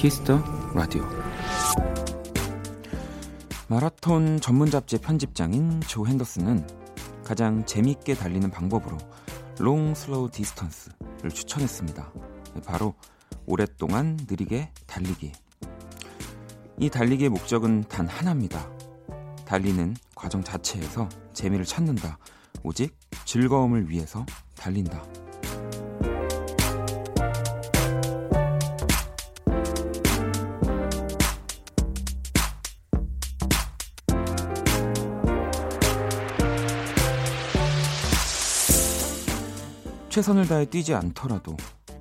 Kiss the Radio 마라톤 전문 잡지 편집장인 조 핸더슨은 가장 재미있게 달리는 방법으로 long slow distance를 추천했습니다. 바로 오랫동안 느리게 달리기. 이 달리기의 목적은 단 하나입니다. 달리는 과정 자체에서 재미를 찾는다. 오직 즐거움을 위해서 달린다. 최선을 다해 뛰지 않더라도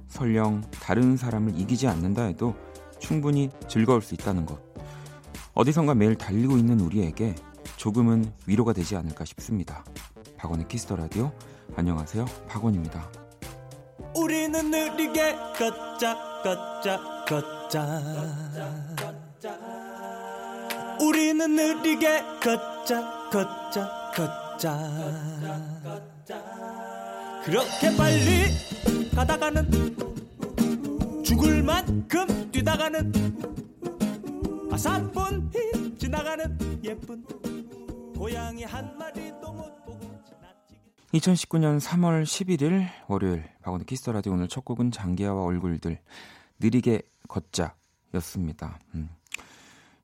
설령 다른 사람을 이기지 않는다 해도 충분히 즐거울 수 있다는 것. 어디선가 매일 달리고 있는 우리에게 조금은 위로가 되지 않을까 싶습니다. 박원의 Kiss the Radio. 안녕하세요. 박원입니다. 우리는 느리게 걷자 걷자 걷자 우리는 느리게 걷자 걷자 걷자 그렇게 빨리 가다가는 죽을 만큼 뛰다가는 아 사뿐히 지나가는 예쁜 고양이 한 마리도 못 보고 2019년 3월 11일 월요일 박원의 Kiss the Radio 오늘 첫 곡은 장기하와 얼굴들 느리게 걷자였습니다. 음.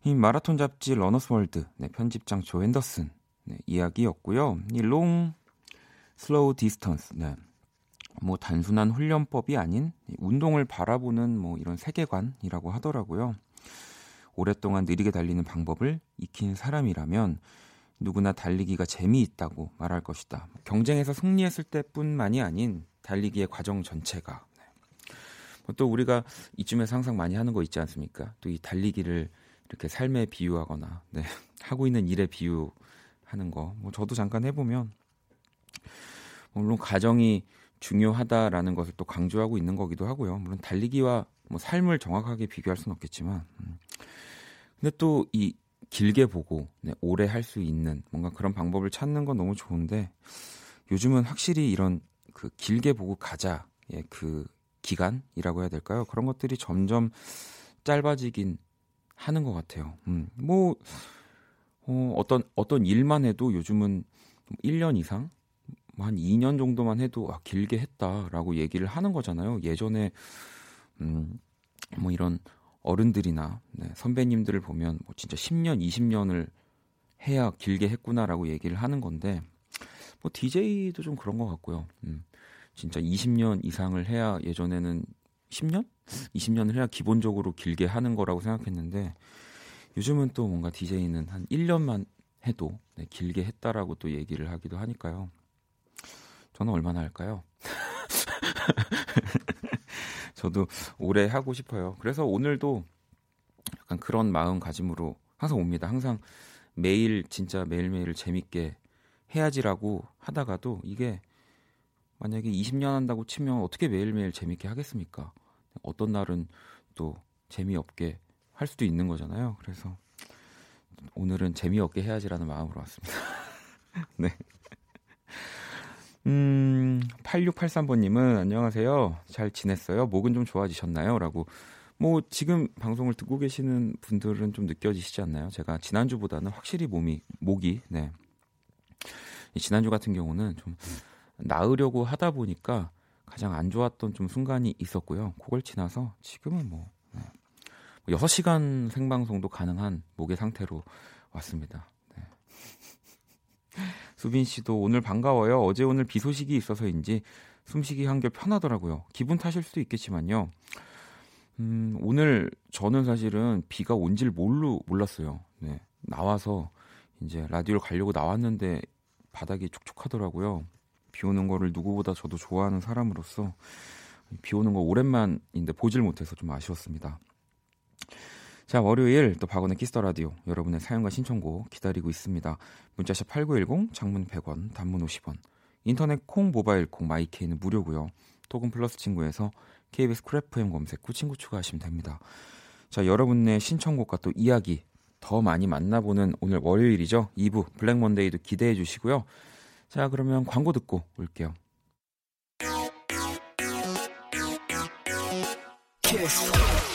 이 마라톤 잡지 Runner's World 네, 편집장 조 핸더슨 네, 이야기였고요. 이 long slow distance. 네. 뭐 단순한 훈련법이 아닌 운동을 바라보는 뭐 이런 세계관이라고 하더라고요. 오랫동안 느리게 달리는 방법을 익힌 사람이라면 누구나 달리기가 재미있다고 말할 것이다. 경쟁에서 승리했을 때뿐만이 아닌 달리기의 과정 전체가. 네. 또 우리가 이쯤에서 항상 많이 하는 거 있지 않습니까? 또 이 달리기를 이렇게 삶에 비유하거나 네. 하고 있는 일에 비유하는 거. 뭐 저도 잠깐 해보면 물론 가정이 중요하다라는 것을 또 강조하고 있는 거기도 하고요. 물론 달리기와 뭐 삶을 정확하게 비교할 수는 없겠지만, 음. 근데 또 이 길게 보고 네, 오래 할 수 있는 뭔가 그런 방법을 찾는 건 너무 좋은데 요즘은 확실히 이런 그 길게 보고 가자의 그 기간이라고 해야 될까요? 그런 것들이 점점 짧아지긴 하는 것 같아요. 음, 뭐 어, 어떤 어떤 일만 해도 요즘은 1년 이상 한 2년 정도만 해도 아, 길게 했다라고 얘기를 하는 거잖아요. 예전에 음, 뭐 이런 어른들이나 네, 선배님들을 보면 뭐 진짜 10년, 20년을 해야 길게 했구나라고 얘기를 하는 건데 뭐 DJ도 좀 그런 것 같고요. 음, 진짜 20년 이상을 해야 예전에는 10년? 20년을 해야 기본적으로 길게 하는 거라고 생각했는데 요즘은 또 뭔가 DJ는 한 1년만 해도 네, 길게 했다라고 또 얘기를 하기도 하니까요. 저는 얼마나 할까요? 저도 오래 하고 싶어요. 그래서 오늘도 약간 그런 마음가짐으로 항상 옵니다. 항상 매일 진짜 매일매일 재밌게 해야지라고 하다가도 이게 만약에 20년 한다고 치면 어떻게 매일매일 재밌게 하겠습니까? 어떤 날은 또 재미없게 할 수도 있는 거잖아요. 그래서 오늘은 재미없게 해야지라는 마음으로 왔습니다. 네. 음, 8683번님은 안녕하세요. 잘 지냈어요? 목은 좀 좋아지셨나요? 라고. 뭐, 지금 방송을 듣고 계시는 분들은 좀 느껴지시지 않나요? 제가 지난주보다는 확실히 몸이, 목이, 네. 지난주 같은 경우는 좀 나으려고 하다 보니까 가장 안 좋았던 좀 순간이 있었고요. 그걸 지나서 지금은 뭐, 네. 6시간 뭐 생방송도 가능한 목의 상태로 왔습니다. 네. 수빈 씨도 오늘 반가워요. 어제 오늘 비 소식이 있어서인지 숨쉬기 한결 편하더라고요. 기분 탓일 수도 있겠지만요. 음, 오늘 저는 사실은 비가 온지를 몰루 몰랐어요. 네. 나와서 이제 라디오를 가려고 나왔는데 바닥이 촉촉하더라고요. 비 오는 거를 누구보다 저도 좋아하는 사람으로서 비 오는 거 오랜만인데 보질 못해서 좀 아쉬웠습니다. 자, 월요일 또 박원의 Kiss the Radio 여러분의 사연과 신청곡 기다리고 있습니다. 문자 샵 8910 장문 100원, 단문 50원. 인터넷 콩 모바일 콩 마이케이는 무료고요. 카톡 플러스 친구에서 KBS Cool FM 검색 후 친구 추가하시면 됩니다. 자, 여러분의 신청곡과 또 이야기 더 많이 만나보는 오늘 월요일이죠. 2부 Black Monday도 기대해 주시고요. 자, 그러면 광고 듣고 올게요. 키스.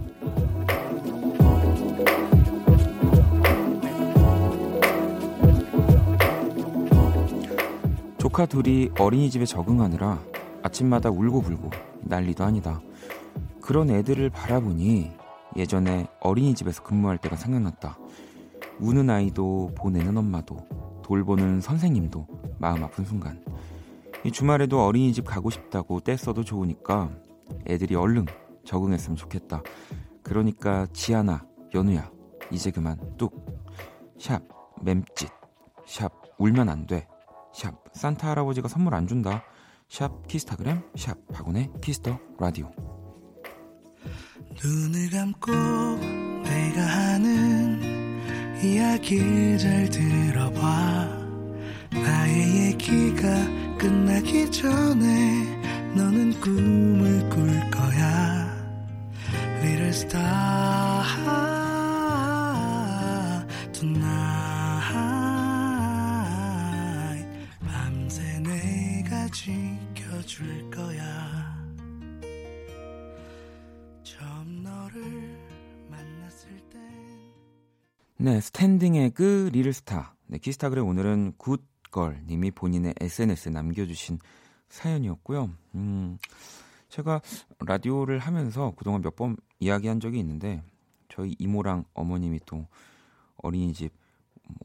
조카 둘이 어린이집에 적응하느라 아침마다 울고불고 난리도 아니다. 그런 애들을 바라보니 예전에 어린이집에서 근무할 때가 생각났다. 우는 아이도 보내는 엄마도 돌보는 선생님도 마음 아픈 순간. 이 주말에도 어린이집 가고 싶다고 떼써도 좋으니까 애들이 얼른 적응했으면 좋겠다. 그러니까 지아나, 연우야, 이제 그만 뚝. 샵, 맴찢. 샵, 울면 안 돼. 샵, 산타 할아버지가 선물 안 준다. 샵, 키스타그램. 샵, 박원의 키스 더 라디오. 눈을 감고 내가 하는 이야기를 잘 들어봐 나의 얘기가 끝나기 전에 너는 꿈을 꿀 거야 Little star tonight 지켜줄 거야. 처음 너를 만났을 땐 네, 스탠딩 에그 Little Star. 네, 키스타그램 오늘은 굿걸 님이 본인의 SNS에 남겨주신 사연이었고요. 음, 제가 라디오를 하면서 그동안 몇 번 이야기한 적이 있는데 저희 이모랑 어머님이 또 어린이집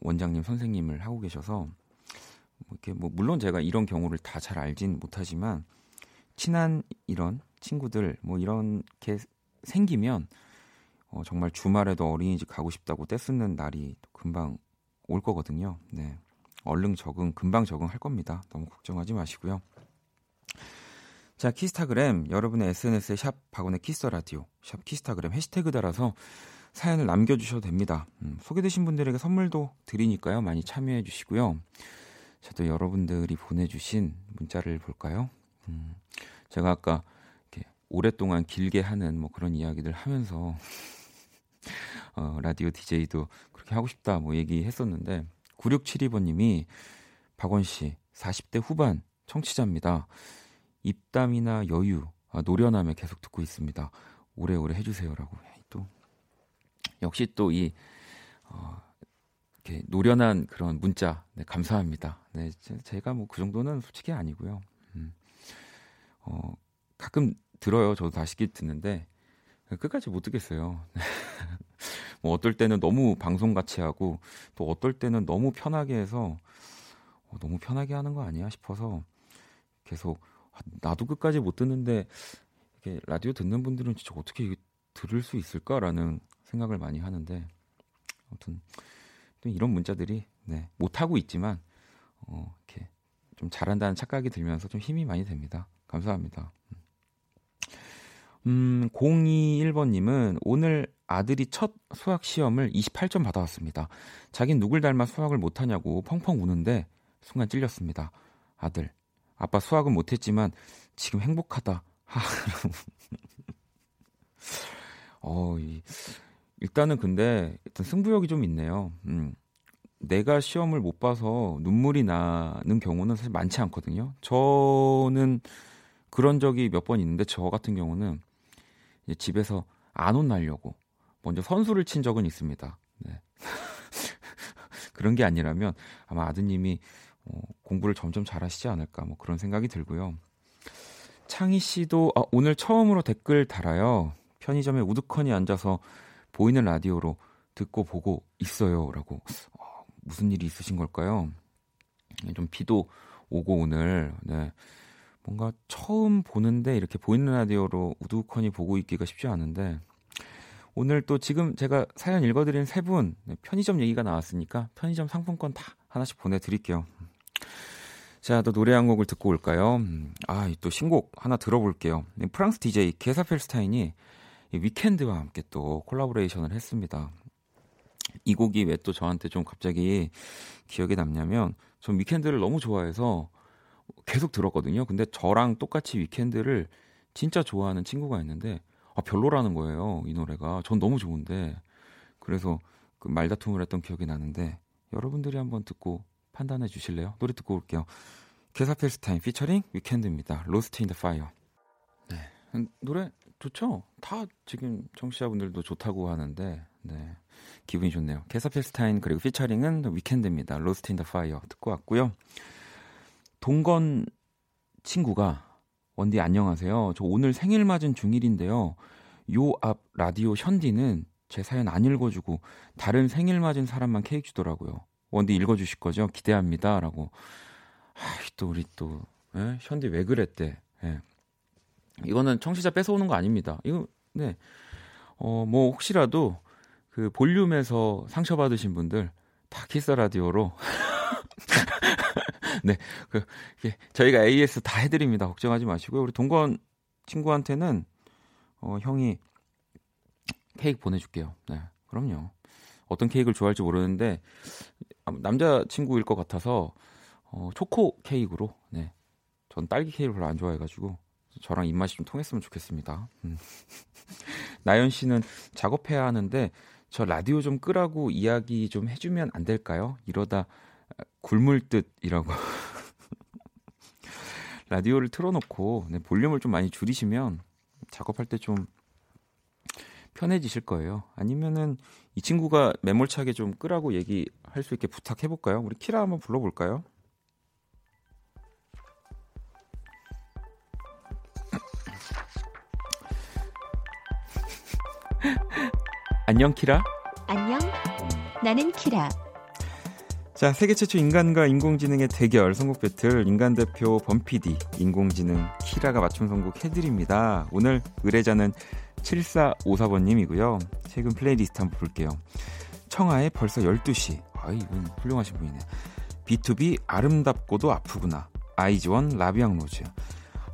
원장님 선생님을 하고 계셔서 이렇게 뭐 물론 제가 이런 경우를 다 잘 알진 못하지만 친한 이런 친구들 뭐 이렇게 생기면 어, 정말 주말에도 어린이집 가고 싶다고 떼쓰는 날이 금방 올 거거든요. 네. 얼른 적응, 금방 적응할 겁니다. 너무 걱정하지 마시고요. 자, 키스타그램 여러분의 SNS에 샵 박원의 키스 더 라디오, 샵 키스타그램 해시태그 달아서 사연을 남겨주셔도 됩니다. 음, 소개되신 분들에게 선물도 드리니까요. 많이 참여해 주시고요. 자, 또 여러분들이 보내주신 문자를 볼까요? 음, 제가 아까 이렇게 오랫동안 길게 하는 뭐 그런 이야기들 하면서 어, 라디오 DJ도 그렇게 하고 싶다 뭐 얘기했었는데 9672번님이 박원 씨 40대 후반 청취자입니다. 입담이나 여유, 아, 노련함에 계속 듣고 있습니다. 오래오래 해주세요라고 또 역시 또이 어, 이렇게 노련한 그런 문자 네, 감사합니다. 네, 제가 뭐 그 정도는 솔직히 아니고요. 음, 어, 가끔 들어요. 저도 다시 듣는데 끝까지 못 듣겠어요. 뭐 어떨 때는 너무 방송 같이 하고 또 어떨 때는 너무 편하게 해서 어, 너무 편하게 하는 거 아니야 싶어서 계속 아, 나도 끝까지 못 듣는데 이렇게 라디오 듣는 분들은 진짜 어떻게 들을 수 있을까라는 생각을 많이 하는데 아무튼 또 이런 문자들이 네, 못 하고 있지만 어, 이렇게 좀 잘한다는 착각이 들면서 좀 힘이 많이 됩니다. 감사합니다. 음, 021번님은 오늘 아들이 첫 수학 시험을 28점 받아왔습니다. 자긴 누굴 닮아 수학을 못하냐고 펑펑 우는데 순간 찔렸습니다. 아들, 아빠 수학은 못했지만 지금 행복하다. 하, 어, 이, 일단은 근데 일단 승부욕이 좀 있네요. 음, 내가 시험을 못 봐서 눈물이 나는 경우는 사실 많지 않거든요. 저는 그런 적이 몇 번 있는데 저 같은 경우는 집에서 안 혼나려고 먼저 선수를 친 적은 있습니다. 네. 그런 게 아니라면 아마 아드님이 어, 공부를 점점 잘하시지 않을까 뭐 그런 생각이 들고요. 창희 씨도 아, 오늘 처음으로 댓글 달아요. 편의점에 우두커니 앉아서 보이는 라디오로 듣고 보고 있어요라고 어, 무슨 일이 있으신 걸까요? 좀 비도 오고 오늘 네. 뭔가 처음 보는데 이렇게 보이는 라디오로 우두커니 보고 있기가 쉽지 않은데 오늘 또 지금 제가 사연 읽어드린 세 분 편의점 얘기가 나왔으니까 편의점 상품권 다 하나씩 보내드릴게요. 자, 또 노래 한 곡을 듣고 올까요? 아, 또 신곡 하나 들어볼게요. 프랑스 DJ 게사 펠스타인이 위켄드와 함께 또 콜라보레이션을 했습니다. 이 곡이 왜 또 저한테 좀 갑자기 기억에 남냐면 전 위켄드를 너무 좋아해서 계속 들었거든요. 근데 저랑 똑같이 위켄드를 진짜 좋아하는 친구가 있는데 아, 별로라는 거예요. 이 노래가. 전 너무 좋은데. 그래서 그 말다툼을 했던 기억이 나는데 여러분들이 한번 듣고 판단해 주실래요? 노래 듣고 올게요. 게사펠스타인 피처링 위켄드입니다. Lost in the Fire. 네. 음, 노래 좋죠? 다 지금 청취자분들도 좋다고 하는데 네. 기분이 좋네요. 게사펠스타인 그리고 피처링은 위켄드입니다. Lost in the Fire 듣고 왔고요. 동건 친구가 원디 안녕하세요. 저 오늘 생일 맞은 중일인데요. 요 앞 라디오 현디는 제 사연 안 읽어주고 다른 생일 맞은 사람만 케이크 주더라고요. 원디 읽어주실 거죠? 기대합니다 라고. 아, 또 우리 또 예? 현디 왜 그랬대? 예. 이거는 청취자 뺏어오는 거 아닙니다. 이거 네. 어, 뭐 혹시라도 그 볼륨에서 상처 받으신 분들 다 키스 라디오로 네. 그 예, 저희가 AS 다 해 드립니다. 걱정하지 마시고요. 우리 동건 친구한테는 어, 형이 케이크 보내 줄게요. 네. 그럼요. 어떤 케이크를 좋아할지 모르는데 남자 친구일 것 같아서 어, 초코 케이크로 네. 전 딸기 케이크를 별로 안 좋아해 가지고 저랑 입맛이 좀 통했으면 좋겠습니다. 음. 나연 씨는 작업해야 하는데 저 라디오 좀 끄라고 이야기 좀 해주면 안 될까요? 이러다 굶을 듯이라고. 라디오를 틀어놓고 네, 볼륨을 좀 많이 줄이시면 작업할 때 좀 편해지실 거예요. 아니면은 이 친구가 매몰차게 좀 끄라고 얘기할 수 있게 부탁해볼까요? 우리 키라 한번 불러볼까요? 안녕 키라. 안녕. 나는 키라. 자, 세계 최초 인간과 인공지능의 대결 선곡 배틀 인간 대표 범피디, 인공지능 키라가 맞춤 선곡 해드립니다. 오늘 의뢰자는 7454번님이고요. 최근 플레이리스트 한번 볼게요. 청하의 벌써 12시. 아, 이분 훌륭하신 분이네. B2B 아름답고도 아프구나. 아이즈원 La Vie en Rose.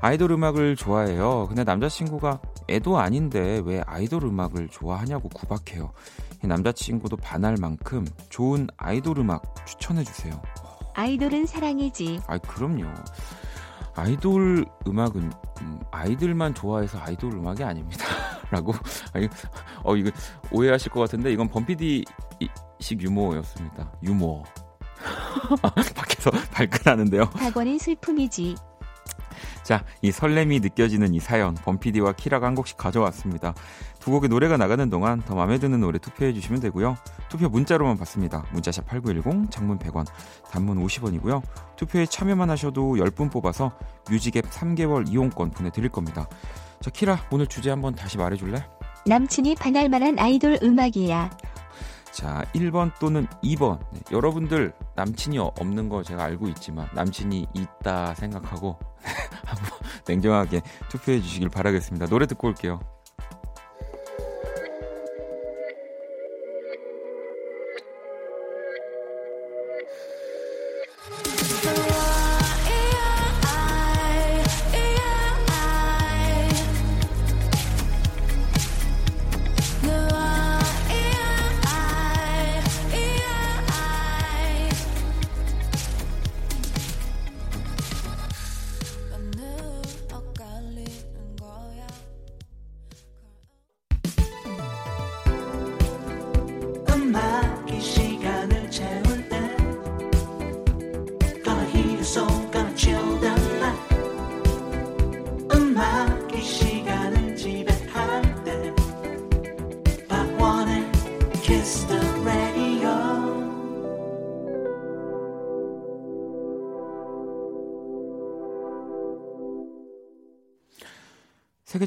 아이돌 음악을 좋아해요. 근데 남자친구가 애도 아닌데 왜 아이돌 음악을 좋아하냐고 구박해요. 남자친구도 반할 만큼 좋은 아이돌 음악 추천해주세요. 아이돌은 사랑이지. 아, 그럼요. 아이돌 음악은 음, 아이들만 좋아해서 아이돌 음악이 아닙니다. 라고. 어, 이거 오해하실 것 같은데 이건 범피디식 유머였습니다. 유머. 밖에서 발끈하는데요. 박원의 슬픔이지. 자, 이 설렘이 느껴지는 이 사연, 범피디와 키라가 한 곡씩 가져왔습니다. 두 곡의 노래가 나가는 동안 더 마음에 드는 노래 투표해 주시면 되고요. 투표 문자로만 받습니다. 문자샵 8910, 장문 100원, 단문 50원이고요. 투표에 참여만 하셔도 10분 뽑아서 뮤직앱 3개월 이용권 보내드릴 겁니다. 자, 키라, 오늘 주제 한번 다시 말해줄래? 남친이 반할 만한 아이돌 음악이야. 자, 1번 또는 2번. 네, 여러분들 남친이 없는 거 제가 알고 있지만 남친이 있다 생각하고 냉정하게 투표해 주시길 바라겠습니다. 노래 듣고 올게요.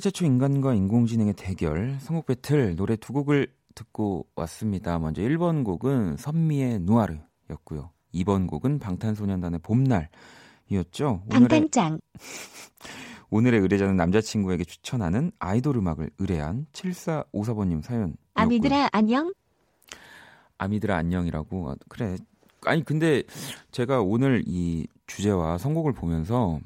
최초 인간과 인공지능의 대결 선곡 배틀 노래 두 곡을 듣고 왔습니다. 먼저 1번 곡은 선미의 누아르였고요. 2번 곡은 방탄소년단의 봄날이었죠. 방탄짱. 오늘의 의뢰자는 남자친구에게 추천하는 아이돌 음악을 의뢰한 7454번님 사연. 아미들아 안녕? 아미들아 안녕이라고. 아, 그래. 아니 근데 제가 오늘 이 주제와 선곡을 보면서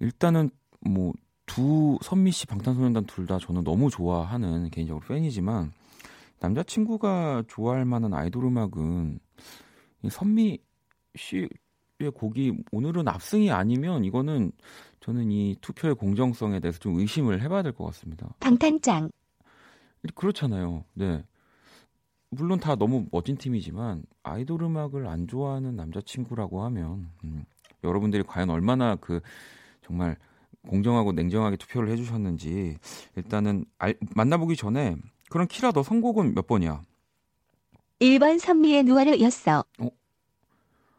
일단은 뭐 두 선미 씨 방탄소년단 둘 다 저는 너무 좋아하는 개인적으로 팬이지만 남자친구가 좋아할 만한 아이돌 음악은 이 선미 씨의 곡이 오늘은 압승이 아니면 이거는 저는 이 투표의 공정성에 대해서 좀 의심을 해봐야 될 것 같습니다. 방탄짱, 그렇잖아요. 네. 물론 다 너무 멋진 팀이지만 아이돌 음악을 안 좋아하는 남자친구라고 하면 음, 여러분들이 과연 얼마나 그 정말 공정하고 냉정하게 투표를 해주셨는지 일단은 알- 만나보기 전에 그럼 키라 너 선곡은 몇 번이야? 1번 선미의 누아르였어. 어?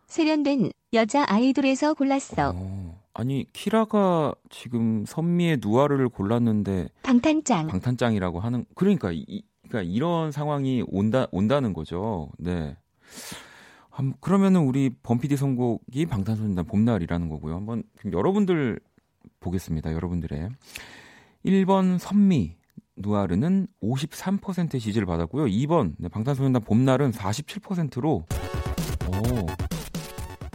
세련된 여자 아이돌에서 골랐어. 어, 아니 키라가 지금 선미의 누아르를 골랐는데 방탄짱, 방탄짱이라고 하는 그러니까 이, 그러니까 이런 상황이 온다 온다는 거죠. 네. 한, 그러면은 우리 범피디 선곡이 방탄소년단 봄날이라는 거고요. 한번 여러분들 보겠습니다. 여러분들의 1번 선미 누아르는 53%의 지지를 받았고요. 2번 네, 방탄소년단 봄날은 47%로 오,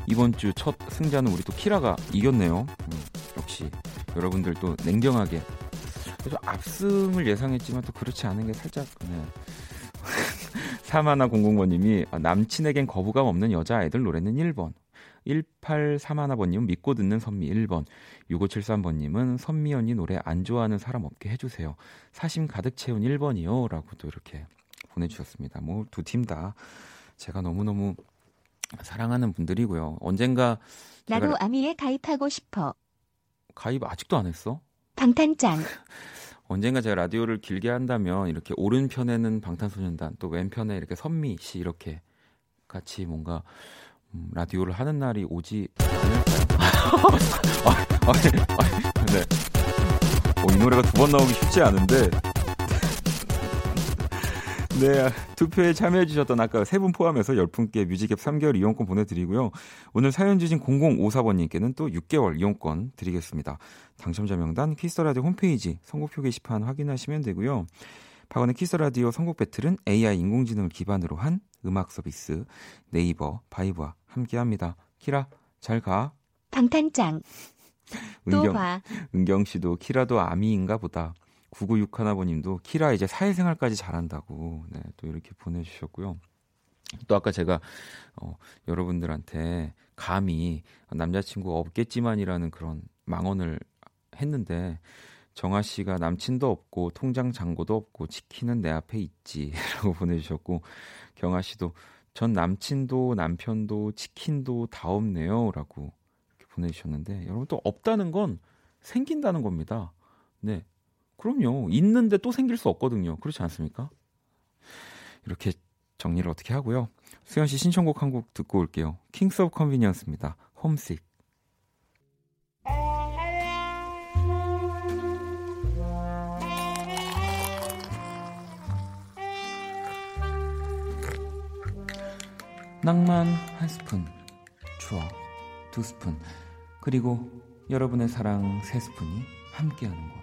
이번 주 첫 승자는 우리 또 키라가 이겼네요. 음, 역시 여러분들 또 냉정하게 그래서 압승을 예상했지만 또 그렇지 않은 게 살짝 네. 사마나 공공번님이 아, 남친에겐 거부감 없는 여자 아이들 노래는 1번 1831번님은 믿고 듣는 선미 1번 6573번님은 선미 언니 노래 안 좋아하는 사람 없게 해주세요. 사심 가득 채운 1번이요. 라고 또 이렇게 보내주셨습니다. 뭐 두 팀 다 제가 너무너무 사랑하는 분들이고요. 언젠가 나도 아미에 가입하고 싶어. 가입 아직도 안 했어? 방탄짱, 언젠가 제가 라디오를 길게 한다면 이렇게 오른편에는 방탄소년단 또 왼편에 이렇게 선미 씨 이렇게 같이 뭔가 음, 라디오를 하는 날이 오지 않을까요? 아, 네. 어, 이 노래가 두 번 나오기 쉽지 않은데 네, 투표에 참여해주셨던 아까 세 분 포함해서 10분께 뮤직앱 3개월 이용권 보내드리고요. 오늘 사연 주신 0054번님께는 또 6개월 이용권 드리겠습니다. 당첨자 명단 키스터라디오 홈페이지 선곡표 게시판 확인하시면 되고요. 박원의 키스 더 라디오 선곡 배틀은 AI 인공지능을 기반으로 한 음악 서비스 네이버 바이브와 함께합니다. 키라 잘 가. 방탄짱, 또 은경 봐. 은경 씨도 키라도 아미인가 보다. 9961아버님도 키라 이제 사회생활까지 잘한다고 네, 또 이렇게 보내주셨고요. 또 아까 제가 어, 여러분들한테 감히 남자친구 없겠지만이라는 그런 망언을 했는데 정아 씨가 남친도 없고 통장 잔고도 없고 치킨은 내 앞에 있지라고 보내주셨고 경아 씨도 전 남친도 남편도 치킨도 다 없네요라고 이렇게 보내주셨는데 여러분 또 없다는 건 생긴다는 겁니다. 네, 그럼요. 있는데 또 생길 수 없거든요. 그렇지 않습니까? 이렇게 정리를 어떻게 하고요. 수현 씨 신청곡 한 곡 듣고 올게요. 킹스 오브 컨비니언스입니다. 홈식. 낭만 한 스푼, 추억 두 스푼, 그리고 여러분의 사랑 세 스푼이 함께하는 곳.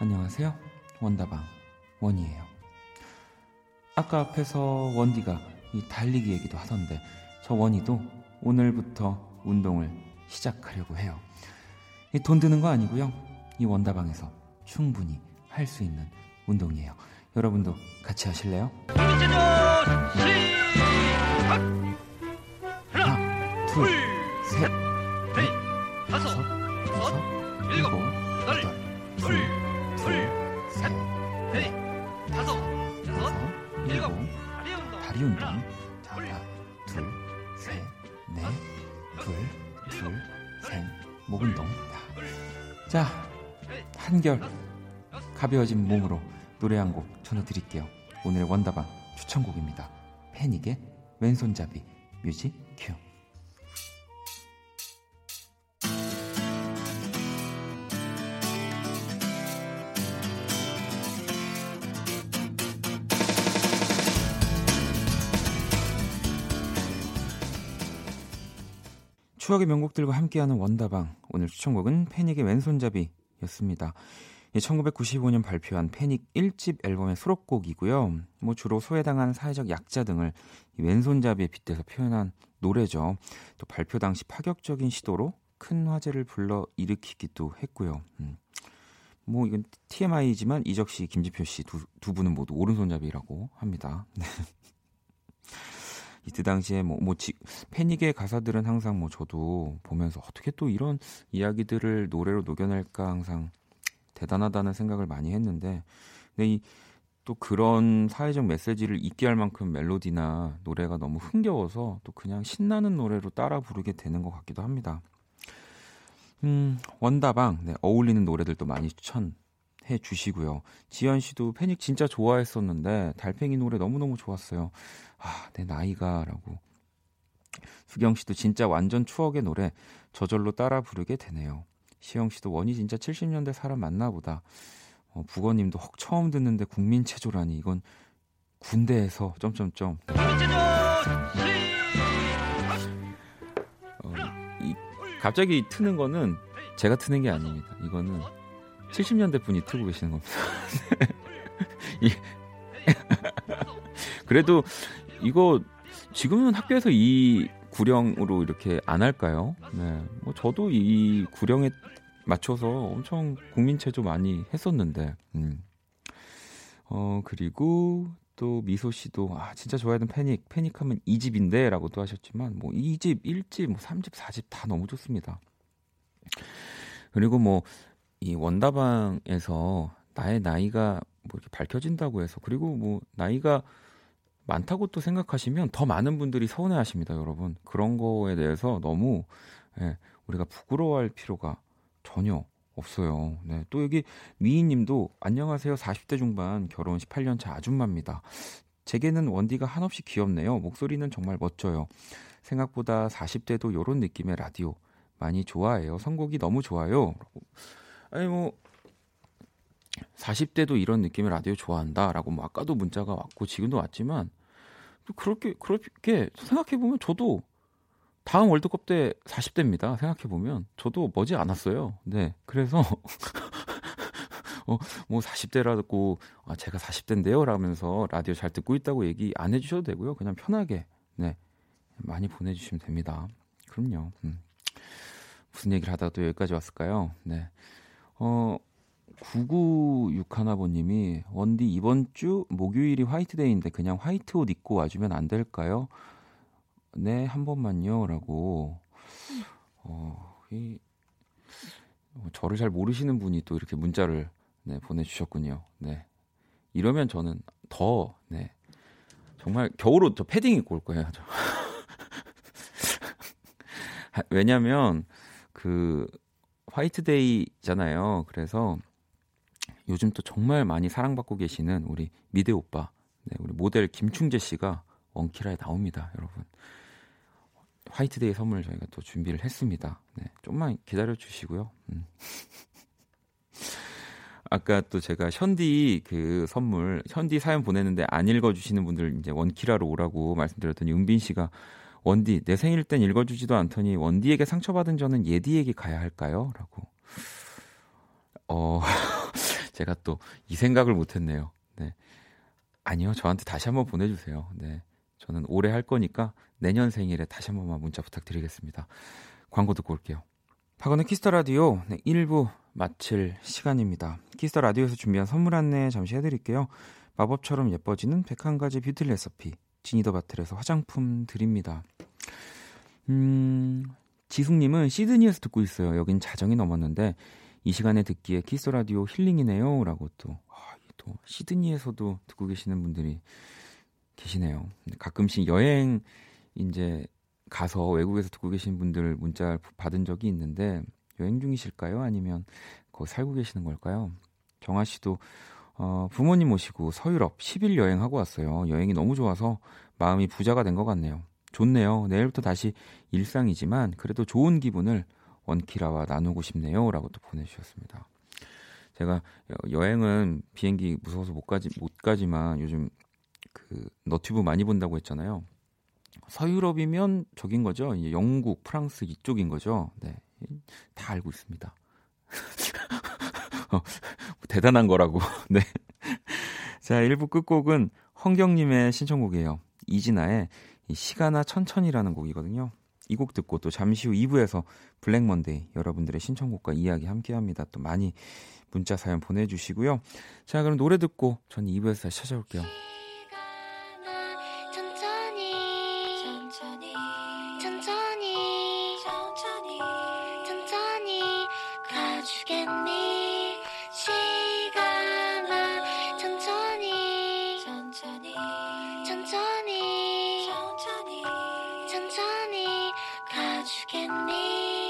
안녕하세요. 원다방 원이에요. 아까 앞에서 원디가 이 달리기 얘기도 하던데 저 원이도 오늘부터 운동을 시작하려고 해요. 이돈 드는 거 아니고요. 이 원다방에서 충분히 할 수 있는 운동이에요. 여러분도 같이 하실래요? 하나, 둘, 셋, 넷, 다섯, 여섯, 일곱, 여덟, 둘, 둘, 셋, 넷, 다섯, 여섯, 일곱, 다리 운동. 자, 하나, 둘, 셋, 넷, 둘, 둘, 셋, 목 운동. 자, 한결 가벼워진 몸으로 노래 한 곡 전해드릴게요. 오늘의 원다방 추천곡입니다. 패닉의 왼손잡이 music cue. 추억의 명곡들과 함께하는 원다방 오늘 추천곡은 패닉의 왼손잡이였습니다. 1995년 발표한 패닉 1집 앨범의 수록곡이고요. 뭐 주로 소외당한 사회적 약자 등을 이 왼손잡이에 빗대서 표현한 노래죠. 또 발표 당시 파격적인 시도로 큰 화제를 불러 일으키기도 했고요. 음. 뭐 이건 TMI지만 이적 씨, 김지표 씨두 두 분은 모두 오른손잡이라고 합니다. 네. 이때 당시에 뭐, 뭐, 지, 패닉의 가사들은 항상 뭐 저도 보면서 어떻게 또 이런 이야기들을 노래로 녹여낼까 항상 대단하다는 생각을 많이 했는데, 근데 이, 또 그런 사회적 메시지를 잊게 할 만큼 멜로디나 노래가 너무 흥겨워서 또 그냥 신나는 노래로 따라 부르게 되는 것 같기도 합니다. 음, 원다방, 네, 어울리는 노래들도 많이 추천 해 주시고요. 지현 씨도 패닉 진짜 좋아했었는데, 달팽이 노래 너무너무 좋았어요. 아, 내 나이가라고. 수경 씨도 진짜 완전 추억의 노래 저절로 따라 부르게 되네요. 시영 씨도 원이 진짜 70년대 사람 맞나 보다. 어, 북어님도 헉 처음 듣는데 국민 체조라니 이건 군대에서 점점점. 어, 이, 갑자기 트는 거는 제가 트는 게 아닙니다. 이거는 70년대 분이 트고 계시는 겁니다. 이, 그래도 이거 지금은 학교에서 이 구령으로 이렇게 안 할까요? 네. 뭐 저도 이 구령에 맞춰서 엄청 국민체조 많이 했었는데. 음. 어, 그리고 또 미소 씨도 아, 진짜 좋아하던 패닉. 패닉하면 2집인데 라고 도 하셨지만 뭐 2집, 1집, 뭐 3집, 4집 다 너무 좋습니다. 그리고 뭐 이 원다방에서 나의 나이가 뭐 이렇게 밝혀진다고 해서 그리고 뭐 나이가 많다고 또 생각하시면 더 많은 분들이 서운해 하십니다, 여러분. 그런 거에 대해서 너무 예, 우리가 부끄러워할 필요가 전혀 없어요. 네. 또 여기 미희 님도 안녕하세요. 40대 중반 결혼 18년 차 아줌마입니다. 제게는 원디가 한없이 귀엽네요. 목소리는 정말 멋져요. 생각보다 40대도 요런 느낌의 라디오 많이 좋아해요. 선곡이 너무 좋아요. 아니 뭐 40대도 이런 느낌의 라디오 좋아한다라고 뭐 아까도 문자가 왔고 지금도 왔지만 또 그렇게 그렇게 생각해 보면 저도 다음 월드컵 때 40대입니다. 생각해 보면 저도 머지 않았어요. 네. 그래서 어, 뭐 40대라고 아, 제가 40대인데요. 라면서 라디오 잘 듣고 있다고 얘기 안 해주셔도 되고요. 그냥 편하게 네 많이 보내주시면 됩니다. 그럼요. 음. 무슨 얘기를 하다가 또 여기까지 왔을까요? 네. 어, 9961번님이 원디 이번 주 목요일이 화이트데이인데 그냥 화이트 옷 입고 와주면 안 될까요? 네, 한 번만요 라고. 어, 이 어, 저를 잘 모르시는 분이 또 이렇게 문자를 네, 보내주셨군요. 네, 이러면 저는 더 네, 정말 겨울옷 저 패딩 입고 올 거예요. 저. 왜냐면 그 화이트데이잖아요. 그래서 요즘 또 정말 많이 사랑받고 계시는 우리 미대 오빠, 네, 우리 모델 김충재 씨가 원키라에 나옵니다, 여러분. 화이트데이 선물 저희가 또 준비를 했습니다. 네, 좀만 기다려 주시고요. 음. 아까 또 제가 현디 그 선물, 현디 사연 보냈는데 안 읽어주시는 분들 이제 원키라로 오라고 말씀드렸더니 은빈 씨가 원디 내 생일 땐 읽어주지도 않더니 원디에게 상처받은 저는 예디에게 가야 할까요? 라고. 어, 제가 또 이 생각을 못했네요. 네. 아니요, 저한테 다시 한번 보내주세요. 네. 저는 올해 할 거니까 내년 생일에 다시 한 번만 문자 부탁드리겠습니다. 광고 듣고 올게요. 박원의 키스 더 라디오 네, 1부 마칠 시간입니다. 키스 더 라디오에서 준비한 선물 안내 잠시 해드릴게요. 마법처럼 예뻐지는 101가지 뷰티 레시피 지니 더 바틀에서 화장품 드립니다. 음, 지숙님은 시드니에서 듣고 있어요. 여긴 자정이 넘었는데 이 시간에 듣기에 키스 라디오 힐링이네요. 라고 또, 아, 또 시드니에서도 듣고 계시는 분들이 계시네요. 가끔씩 여행 이제 가서 외국에서 듣고 계신 분들 문자 받은 적이 있는데 여행 중이실까요? 아니면 거기 살고 계시는 걸까요? 정아 씨도 어, 부모님 모시고 서유럽 10일 여행하고 왔어요. 여행이 너무 좋아서 마음이 부자가 된 것 같네요. 좋네요. 내일부터 다시 일상이지만 그래도 좋은 기분을 원키라와 나누고 싶네요. 라고 또 보내주셨습니다. 제가 여행은 비행기 무서워서 못 가지, 못 가지만 요즘 그 너튜브 많이 본다고 했잖아요. 서유럽이면 저긴 거죠. 이제 영국, 프랑스 이쪽인 거죠. 네. 다 알고 있습니다. 어, 대단한 거라고. 네. 자, 1부 끝곡은 헌경님의 신청곡이에요. 이진아의 시간아 천천히라는 곡이거든요. 이 곡 듣고 또 잠시 후 2부에서 블랙 먼데이 여러분들의 신청곡과 이야기 함께 합니다. 또 많이 문자 사연 보내주시고요. 자, 그럼 노래 듣고 전 2부에서 다시 찾아올게요. 천천히 가주겠니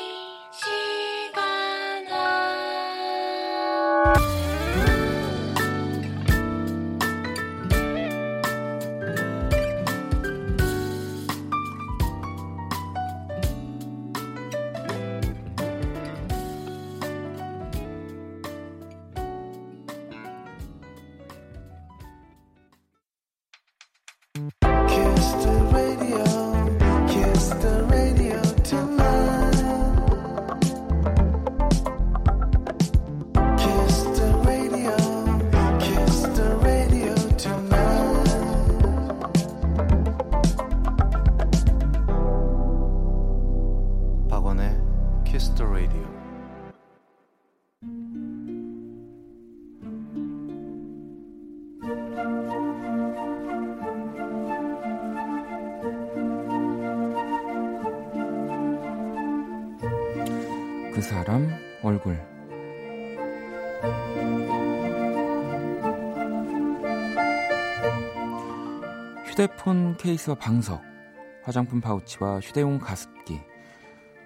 케이스와 방석, 화장품 파우치와 휴대용 가습기,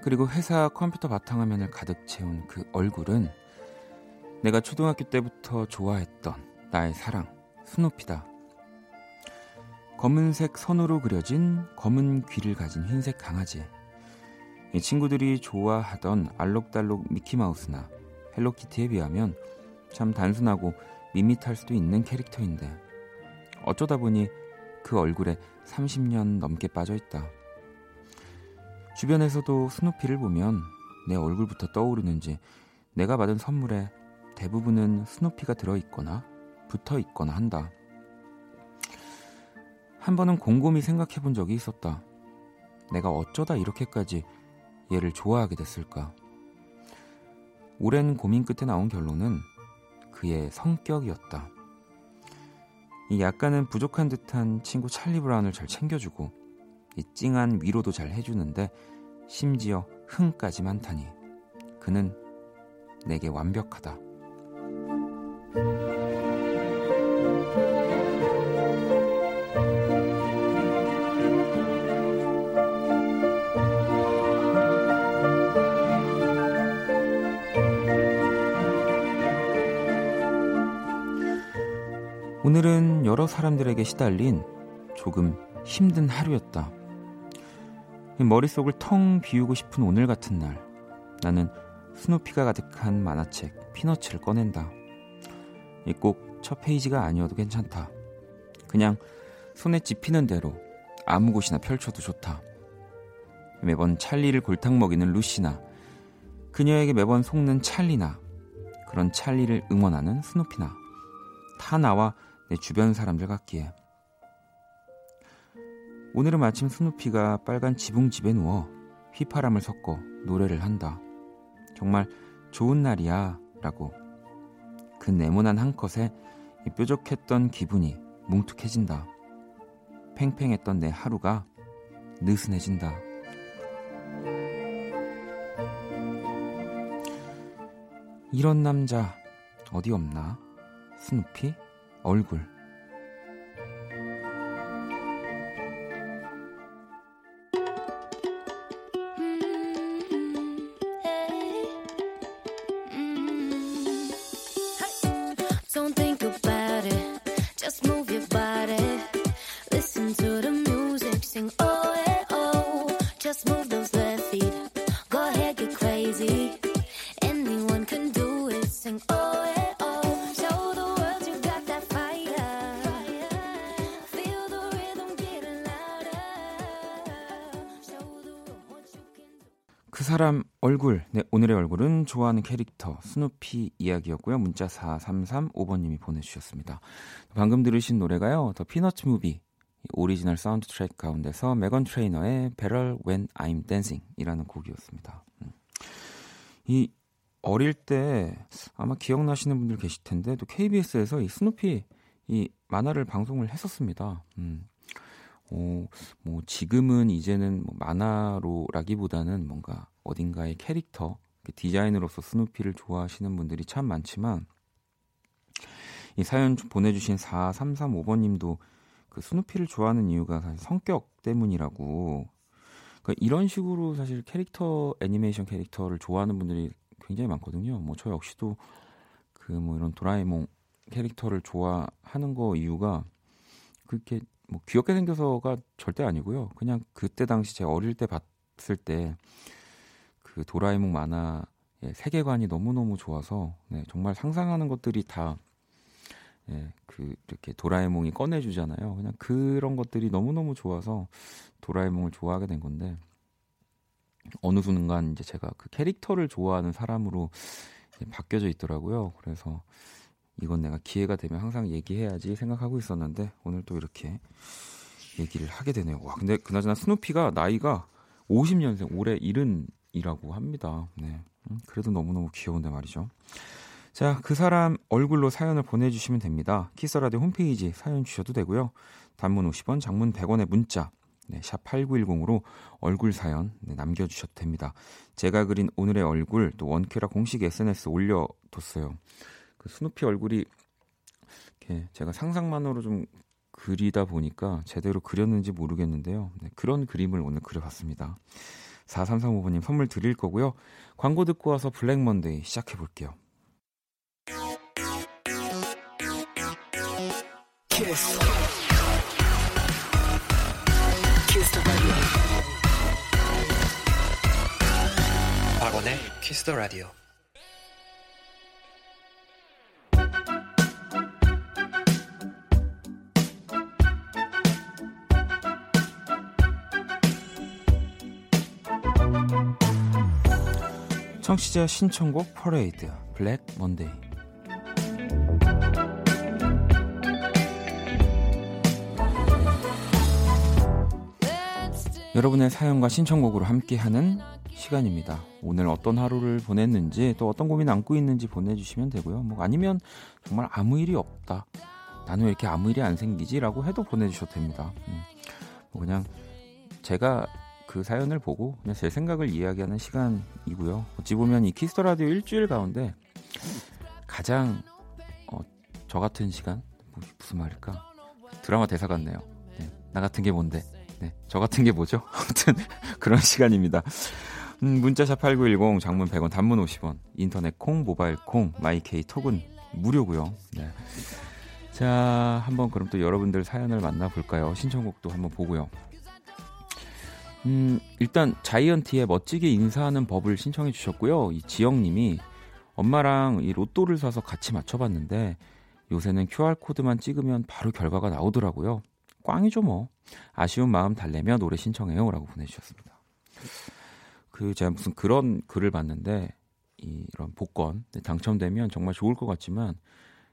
그리고 회사 컴퓨터 바탕화면을 가득 채운 그 얼굴은 내가 초등학교 때부터 좋아했던 나의 사랑, 스누피다. 검은색 선으로 그려진 검은 귀를 가진 흰색 강아지. 이 친구들이 좋아하던 알록달록 미키마우스나 헬로키티에 비하면 참 단순하고 밋밋할 수도 있는 캐릭터인데 어쩌다 보니 그 얼굴에 30년 넘게 빠져 있다. 주변에서도 스누피를 보면 내 얼굴부터 떠오르는지 내가 받은 선물에 대부분은 스누피가 들어있거나 붙어 있거나 한다. 한 번은 곰곰이 생각해 본 적이 있었다. 내가 어쩌다 이렇게까지 얘를 좋아하게 됐을까? 오랜 고민 끝에 나온 결론은 그의 성격이었다. 이 약간은 부족한 듯한 친구 찰리 브라운을 잘 챙겨주고 이 찡한 위로도 잘 해주는데 심지어 흥까지 많다니 그는 내게 완벽하다. 오늘은 여러 사람들에게 시달린 조금 힘든 하루였다. 머릿속을 텅 비우고 싶은 오늘 같은 날, 나는 스누피가 가득한 만화책 피너츠를 꺼낸다. 이꼭첫 페이지가 아니어도 괜찮다. 그냥 손에 집히는 대로 아무 곳이나 펼쳐도 좋다. 매번 찰리를 골탕 먹이는 루시나, 그녀에게 매번 속는 찰리나, 그런 찰리를 응원하는 스누피나, 다 나와 내 주변 사람들 같기에. 오늘은 마침 스누피가 빨간 지붕 집에 누워 휘파람을 섞어 노래를 한다. 정말 좋은 날이야 라고 그 네모난 한 컷에 이 뾰족했던 기분이 뭉툭해진다. 팽팽했던 내 하루가 느슨해진다. 이런 남자 어디 없나? 스누피 얼굴 좋아하는 캐릭터 스누피 이야기였고요 문자 4335번님이 보내주셨습니다 방금 들으신 노래가요 The Peanuts Movie 이 오리지널 사운드 트랙 가운데서 메건 트레이너의 Better When I'm Dancing 이라는 곡이었습니다. 음. 이 어릴 때 아마 기억나시는 분들 계실 텐데 또 KBS에서 이 스누피 이 만화를 방송을 했었습니다. 음. 어, 뭐 지금은 이제는 뭐 만화로라기보다는 뭔가 어딘가의 캐릭터 그 디자인으로서 스누피를 좋아하시는 분들이 참 많지만 이 사연 보내주신 4335번님도 그 스누피를 좋아하는 이유가 사실 성격 때문이라고 그러니까 이런 식으로 사실 캐릭터 애니메이션 캐릭터를 좋아하는 분들이 굉장히 많거든요. 뭐 저 역시도 그 뭐 이런 도라에몽 캐릭터를 좋아하는 거 이유가 그렇게 뭐 귀엽게 생겨서가 절대 아니고요. 그냥 그때 당시 제가 어릴 때 봤을 때 그 도라에몽 만화의 세계관이 너무너무 좋아서 네, 정말 상상하는 것들이 다 예, 그 이렇게 도라에몽이 꺼내주잖아요. 그냥 그런 것들이 너무너무 좋아서 도라에몽을 좋아하게 된 건데 어느 순간 이제 제가 그 캐릭터를 좋아하는 사람으로 바뀌어져 있더라고요. 그래서 이건 내가 기회가 되면 항상 얘기해야지 생각하고 있었는데 오늘 또 이렇게 얘기를 하게 되네요. 와, 근데 그나저나 스누피가 나이가 50년생, 올해 70 이라고 합니다. 네. 음, 그래도 너무너무 귀여운데 말이죠. 자, 그 사람 얼굴로 사연을 보내주시면 됩니다. 키스라디오 홈페이지 사연 주셔도 되고요. 단문 50원, 장문 100원의 문자, 네, 샵 8910으로 얼굴 사연 네, 남겨주셔도 됩니다. 제가 그린 오늘의 얼굴, 또 원큐라 공식 SNS 올려뒀어요. 그 스누피 얼굴이 이렇게 제가 상상만으로 좀 그리다 보니까 제대로 그렸는지 모르겠는데요. 네, 그런 그림을 오늘 그려봤습니다. 4335번님 선물 드릴 거고요. 광고 듣고 와서 블랙 먼데이 시작해 볼게요. Kiss the Radio. 청취자 신청곡 퍼레이드 블랙 먼데이 여러분의 사연과 신청곡으로 함께하는 시간입니다. 오늘 어떤 하루를 보냈는지 또 어떤 고민 안고 있는지 보내주시면 되고요. 뭐 아니면 정말 아무 일이 없다. 나는 왜 이렇게 아무 일이 안 생기지라고 해도 보내주셔도 됩니다. 음, 뭐 그냥 제가 그 사연을 보고 그냥 제 생각을 이야기하는 시간이고요. 어찌 보면 이 키스 더 라디오 일주일 가운데 가장 어, 저 같은 시간 뭐, 무슨 말일까 드라마 대사 같네요. 네, 나 같은 게 뭔데? 네, 저 같은 게 뭐죠? 아무튼 그런 시간입니다. 음, 문자샵 8910 장문 100원 단문 50원 인터넷 콩 모바일 콩 마이케이 톡은 무료고요. 네. 자 한번 그럼 또 여러분들 사연을 만나 볼까요? 신청곡도 한번 보고요. 음, 일단 자이언티의 멋지게 인사하는 법을 신청해 주셨고요. 이 지영님이 엄마랑 이 로또를 사서 같이 맞춰봤는데 요새는 QR 코드만 찍으면 바로 결과가 나오더라고요. 꽝이죠 뭐. 아쉬운 마음 달래며 노래 신청해요 라고 보내주셨습니다. 그 제가 무슨 그런 글을 봤는데 이- 이런 복권 네, 당첨되면 정말 좋을 것 같지만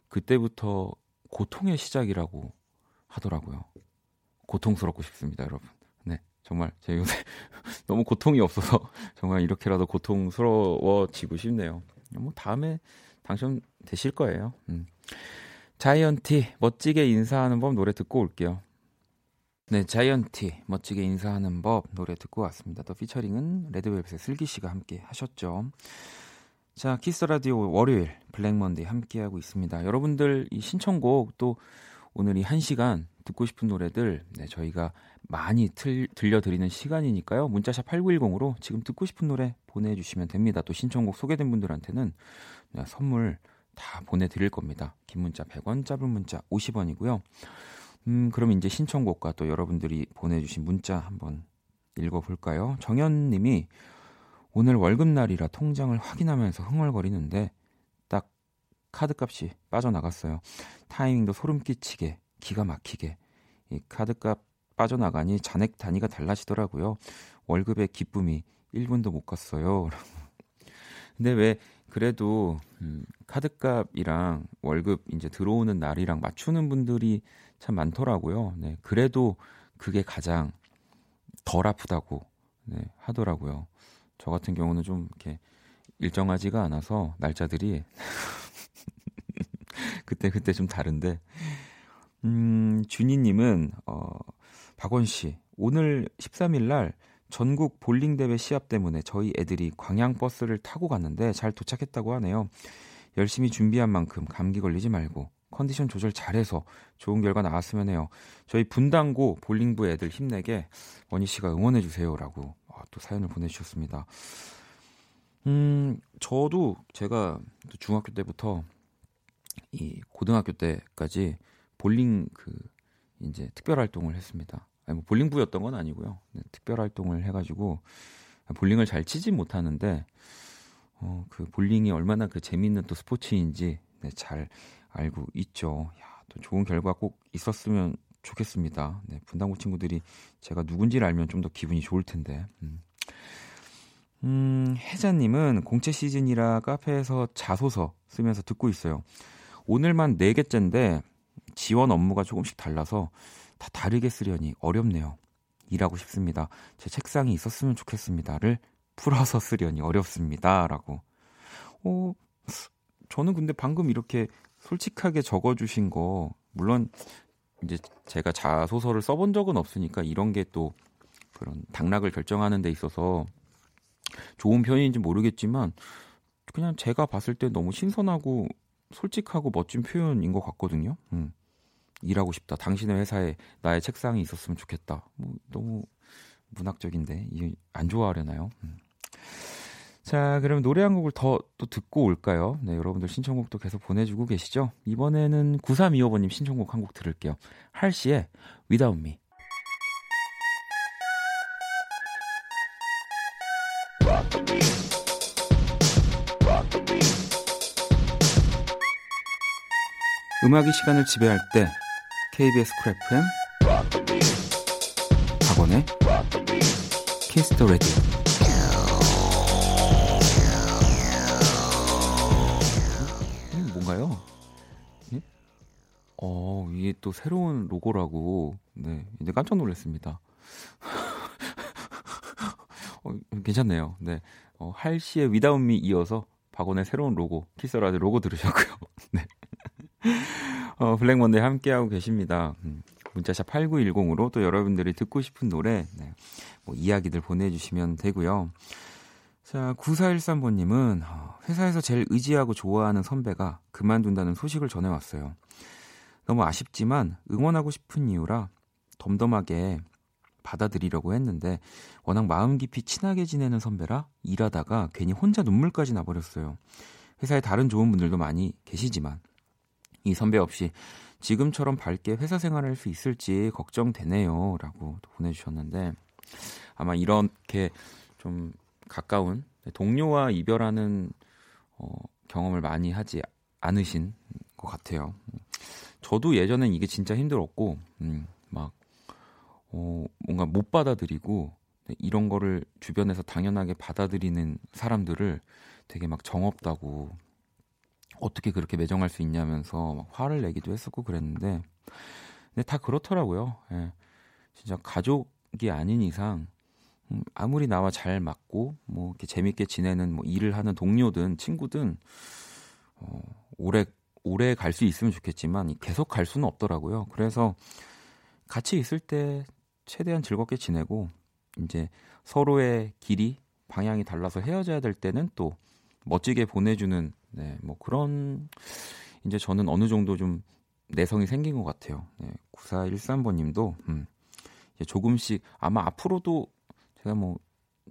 그때부터 고통의 시작이라고 하더라고요. 고통스럽고 싶습니다, 여러분. 네, 정말 제가 요새 너무 고통이 없어서 정말 이렇게라도 고통스러워지고 싶네요. 뭐 다음에 당첨되실 거예요. 음. 자이언티 멋지게 인사하는 법 노래 듣고 올게요. 네, 자이언티 멋지게 인사하는 법 노래 듣고 왔습니다. 또 피처링은 레드벨벳의 슬기 씨가 함께 하셨죠. 자, 키스 라디오 월요일 블랙 먼데이 함께 하고 있습니다. 여러분들 이 신청곡 또 오늘 이한 시간 듣고 싶은 노래들 네, 저희가 많이 틀, 들려드리는 시간이니까요. 문자샵 8910으로 지금 듣고 싶은 노래 보내주시면 됩니다. 또 신청곡 소개된 분들한테는 네, 선물 다 보내드릴 겁니다. 긴 문자 100원, 짧은 문자 50원이고요. 음, 그럼 이제 신청곡과 또 여러분들이 보내주신 문자 한번 읽어볼까요? 정현님이 오늘 월급날이라 통장을 확인하면서 흥얼거리는데 딱 카드값이 빠져나갔어요. 타이밍도 소름 끼치게 기가 막히게 이 카드값 빠져나가니 잔액 단위가 달라지더라고요. 월급의 기쁨이 1분도 못 갔어요. 근데 왜 그래도 음, 카드값이랑 월급 이제 들어오는 날이랑 맞추는 분들이 참 많더라고요. 네, 그래도 그게 가장 덜 아프다고 네, 하더라고요. 저 같은 경우는 좀 이렇게 일정하지가 않아서 날짜들이 그때 그때 좀 다른데 음, 준이님은 어, 박원 씨 오늘 13일 날 전국 볼링 대회 시합 때문에 저희 애들이 광양 버스를 타고 갔는데 잘 도착했다고 하네요. 열심히 준비한 만큼 감기 걸리지 말고 컨디션 조절 잘해서 좋은 결과 나왔으면 해요. 저희 분당고 볼링부 애들 힘내게 원희 씨가 응원해 주세요라고 아, 또 사연을 보내주셨습니다. 음, 저도 제가 또 중학교 때부터 이 고등학교 때까지 볼링 그 이제 특별 활동을 했습니다. 아니 뭐 볼링부였던 건 아니고요. 네, 특별 활동을 해가지고 볼링을 잘 치지 못하는데 어, 그 볼링이 얼마나 그 재밌는 또 스포츠인지 네, 잘 알고 있죠. 야, 또 좋은 결과 꼭 있었으면 좋겠습니다. 네, 분당고 친구들이 제가 누군지를 알면 좀 더 기분이 좋을 텐데. 음. 음, 혜자님은 공채 시즌이라 카페에서 자소서 쓰면서 듣고 있어요. 오늘만 4개째인데 지원 업무가 조금씩 달라서 다 다르게 쓰려니 어렵네요. 일하고 싶습니다. 제 책상이 있었으면 좋겠습니다를 풀어서 쓰려니 어렵습니다. 라고. 어, 저는 근데 방금 이렇게 솔직하게 적어주신 거, 물론 이제 제가 자소서를 써본 적은 없으니까 이런 게 또 그런 당락을 결정하는 데 있어서 좋은 편인지 모르겠지만 그냥 제가 봤을 때 너무 신선하고 솔직하고 멋진 표현인 것 같거든요. 음. 일하고 싶다. 당신의 회사에 나의 책상이 있었으면 좋겠다. 뭐 너무 문학적인데 이게 안 좋아하려나요? 음. 자, 그럼 노래 한 곡을 더 또 듣고 올까요? 네, 여러분들 신청곡도 계속 보내주고 계시죠? 이번에는 9325번님 신청곡 한 곡 들을게요. 할시의 Without Me. 음악의 시간을 지배할 때 KBS 크래프엠 박원의 키스 더 라디오 음, 뭔가요? 예? 어, 이게 또 새로운 로고라고 네, 이제 깜짝 놀랐습니다. 어, 괜찮네요. 네. 어, 할시의 Without Me 이어서 박원의 새로운 로고, 키스 라디오 로고 들으셨고요. 네. 어, 블랙먼데이 함께하고 계십니다. 음, 문자샵 8910으로 또 여러분들이 듣고 싶은 노래, 네, 뭐 이야기들 보내주시면 되고요. 자, 9413번님은 어, 회사에서 제일 의지하고 좋아하는 선배가 그만둔다는 소식을 전해왔어요. 너무 아쉽지만 응원하고 싶은 이유라 덤덤하게 받아들이려고 했는데 워낙 마음 깊이 친하게 지내는 선배라 일하다가 괜히 혼자 눈물까지 나버렸어요. 회사에 다른 좋은 분들도 많이 계시지만 이 선배 없이 지금처럼 밝게 회사 생활을 할수 있을지 걱정되네요. 라고 보내주셨는데 아마 이렇게 좀 가까운 동료와 이별하는 어, 경험을 많이 하지 않으신 것 같아요. 저도 예전엔 이게 진짜 힘들었고, 음, 막, 어, 뭔가 못 받아들이고, 이런 거를 주변에서 당연하게 받아들이는 사람들을 되게 막 정없다고 어떻게 그렇게 매정할 수 있냐면서 막 화를 내기도 했었고 그랬는데 근데 다 그렇더라고요. 예. 진짜 가족이 아닌 이상 음, 아무리 나와 잘 맞고 뭐 이렇게 재밌게 지내는 뭐 일을 하는 동료든 친구든 어, 오래 오래 갈 수 있으면 좋겠지만 계속 갈 수는 없더라고요. 그래서 같이 있을 때 최대한 즐겁게 지내고 이제 서로의 길이 방향이 달라서 헤어져야 될 때는 또 멋지게 보내주는 네, 뭐 그런 이제 저는 어느 정도 좀 내성이 생긴 것 같아요. 네, 9413번님도 음, 이제 조금씩 아마 앞으로도 제가 뭐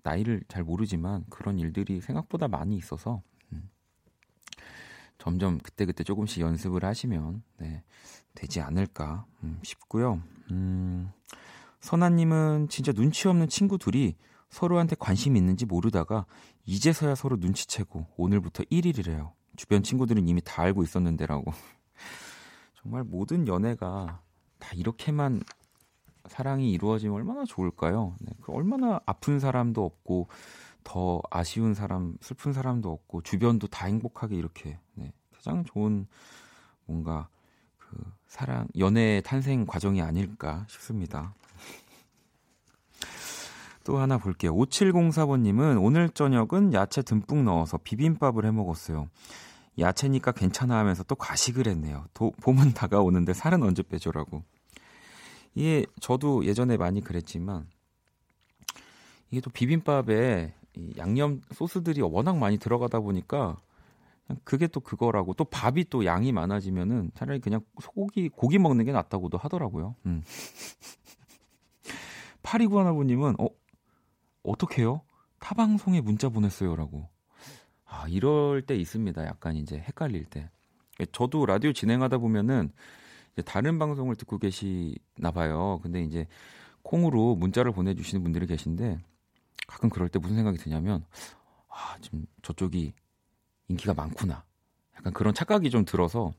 나이를 잘 모르지만 그런 일들이 생각보다 많이 있어서 음, 점점 그때그때 조금씩 연습을 하시면 네, 되지 않을까 음, 싶고요. 음, 선아님은 진짜 눈치 없는 친구 둘이 서로한테 관심이 있는지 모르다가 이제서야 서로 눈치채고 오늘부터 1일이래요. 주변 친구들은 이미 다 알고 있었는데라고. 정말 모든 연애가 다 이렇게만 사랑이 이루어지면 얼마나 좋을까요? 네, 그 얼마나 아픈 사람도 없고 더 아쉬운 사람, 슬픈 사람도 없고 주변도 다 행복하게 이렇게 네, 가장 좋은 뭔가 그 사랑 연애의 탄생 과정이 아닐까 싶습니다. 또 하나 볼게요. 5704번님은 오늘 저녁은 야채 듬뿍 넣어서 비빔밥을 해 먹었어요. 야채니까 괜찮아 하면서 또 과식을 했네요. 도, 봄은 다가오는데 살은 언제 빼줘라고. 이게 저도 예전에 많이 그랬지만 이게 또 비빔밥에 이 양념 소스들이 워낙 많이 들어가다 보니까 그게 또 그거라고 또 밥이 또 양이 많아지면은 차라리 그냥 소고기 고기 먹는 게 낫다고도 하더라고요. 음. 파리구하나부님은 어 어떻게요? 타방송에 문자 보냈어요라고. 아 이럴 때 있습니다. 약간 이제 헷갈릴 때. 저도 라디오 진행하다 보면은 이제 다른 방송을 듣고 계시나 봐요. 근데 이제 콩으로 문자를 보내주시는 분들이 계신데 가끔 그럴 때 무슨 생각이 드냐면 아 지금 저쪽이 인기가 많구나. 약간 그런 착각이 좀 들어서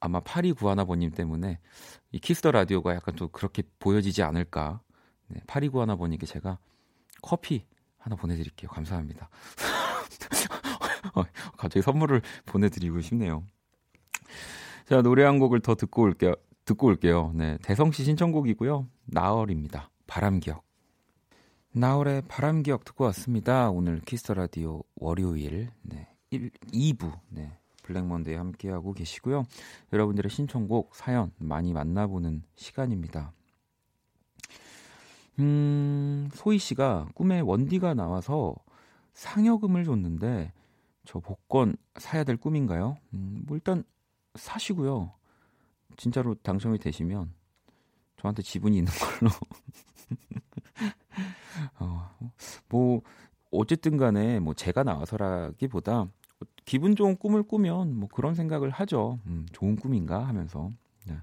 아마 파리 구하나버님 때문에 이 키스 더 라디오가 약간 또 그렇게 보여지지 않을까. 네, 파리 구 하나버님께 제가 커피 하나 보내드릴게요. 감사합니다. 어, 갑자기 선물을 보내드리고 싶네요. 자 노래 한 곡을 더 듣고 올게요. 듣고 올게요. 네, 대성 씨 신청곡이고요. 나얼입니다. 바람기억. 나얼의 바람기억 듣고 왔습니다. 오늘 키스 더 라디오 월요일 네, 1, 2부 네, 블랙먼데이 함께하고 계시고요. 여러분들의 신청곡 사연 많이 만나보는 시간입니다. 음, 소희 씨가 꿈에 원디가 나와서 상여금을 줬는데 저 복권 사야 될 꿈인가요? 음, 뭐 일단 사시고요. 진짜로 당첨이 되시면 저한테 지분이 있는 걸로. 어, 뭐 어쨌든 간에 뭐 제가 나와서라기보다 기분 좋은 꿈을 꾸면 뭐 그런 생각을 하죠. 음, 좋은 꿈인가 하면서. 네.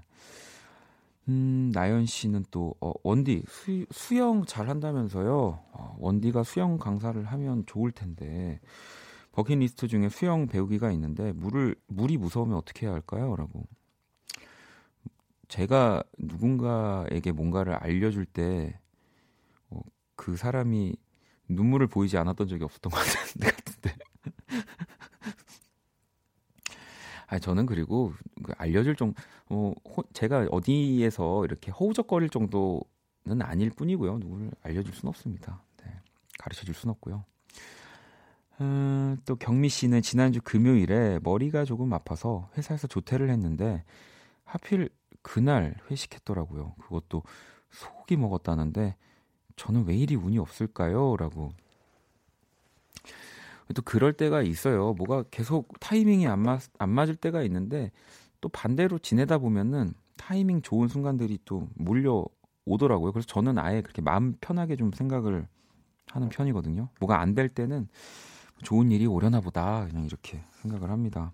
음, 나연 씨는 또 어, 원디 수, 수영 잘 한다면서요. 어, 원디가 수영 강사를 하면 좋을 텐데 버킷리스트 중에 수영 배우기가 있는데 물을 물이 무서우면 어떻게 해야 할까요?라고. 제가 누군가에게 뭔가를 알려줄 때그 사람이 눈물을 보이지 않았던 적이 없었던 것 같은데. 같은데. 아 저는 그리고 그 알려줄 정, 어, 호, 제가 어디에서 이렇게 허우적거릴 정도는 아닐 뿐이고요. 누구를 알려줄 수는 없습니다. 네, 가르쳐 줄 수는 없고요. 음, 또 경미 씨는 지난주 금요일에 머리가 조금 아파서 회사에서 조퇴를 했는데 하필 그날 회식했더라고요. 그것도 소고기 먹었다는데 저는 왜 이리 운이 없을까요? 라고. 또 그럴 때가 있어요. 뭐가 계속 타이밍이 안, 맞, 안 맞을 때가 있는데 또 반대로 지내다 보면은 타이밍 좋은 순간들이 또 몰려오더라고요. 그래서 저는 아예 그렇게 마음 편하게 좀 생각을 하는 편이거든요. 뭐가 안 될 때는 좋은 일이 오려나 보다. 그냥 이렇게 생각을 합니다.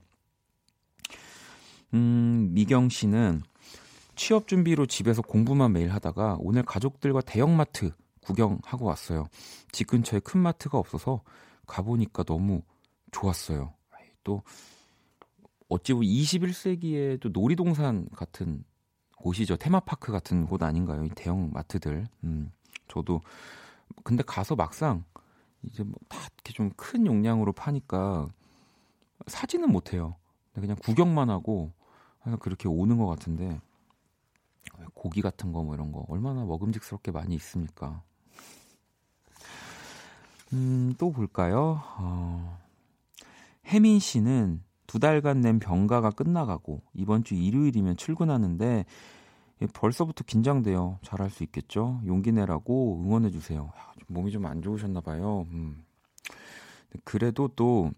음, 미경 씨는 취업 준비로 집에서 공부만 매일 하다가 오늘 가족들과 대형마트 구경하고 왔어요. 집 근처에 큰 마트가 없어서 가보니까 너무 좋았어요. 또 어찌 보면 21세기에 또 놀이동산 같은 곳이죠. 테마파크 같은 곳 아닌가요? 이 대형 마트들. 음, 저도 근데 가서 막상 이제 뭐 다 이렇게 좀 큰 용량으로 파니까 사지는 못해요. 그냥 구경만 하고 그렇게 오는 것 같은데 고기 같은 거 뭐 이런 거 얼마나 먹음직스럽게 많이 있습니까? 음, 또 볼까요? 어, 혜민 씨는 두 달간 낸 병가가 끝나가고 이번 주 일요일이면 출근하는데 예, 벌써부터 긴장돼요. 잘할 수 있겠죠? 용기 내라고 응원해 주세요. 몸이 좀 안 좋으셨나 봐요. 음. 그래도 또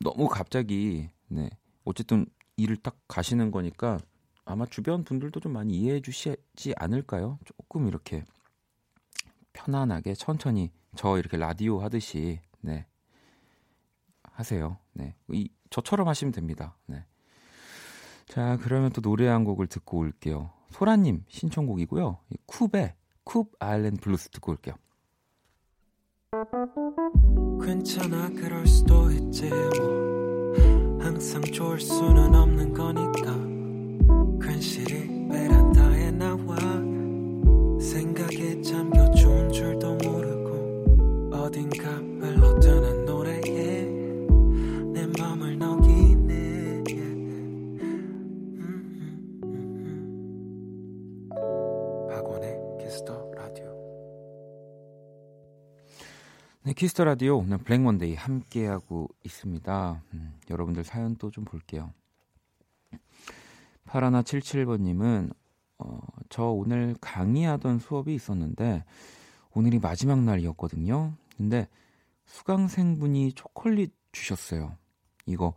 너무 갑자기 네 어쨌든 일을 딱 가시는 거니까 아마 주변 분들도 좀 많이 이해해 주시지 않을까요? 조금 이렇게 편안하게 천천히 저 이렇게 라디오 하듯이 네 하세요. 네. 이 저처럼 하시면 됩니다. 네. 자, 그러면 또 노래 한 곡을 듣고 올게요. 소라님 신청곡이고요. Koop의 Koop Island Blues 듣고 올게요. 괜찮아 그럴 수도 있지 뭐 항상 좋을 수는 없는 거니까 괜시리 베란다에 나와 네, 키스 더 라디오 오늘 블랙 먼데이 함께하고 있습니다. 음, 여러분들 사연 또 좀 볼게요. 파라나 77번님은 어, 저 오늘 강의하던 수업이 있었는데 오늘이 마지막 날이었거든요. 근데 수강생분이 초콜릿 주셨어요. 이거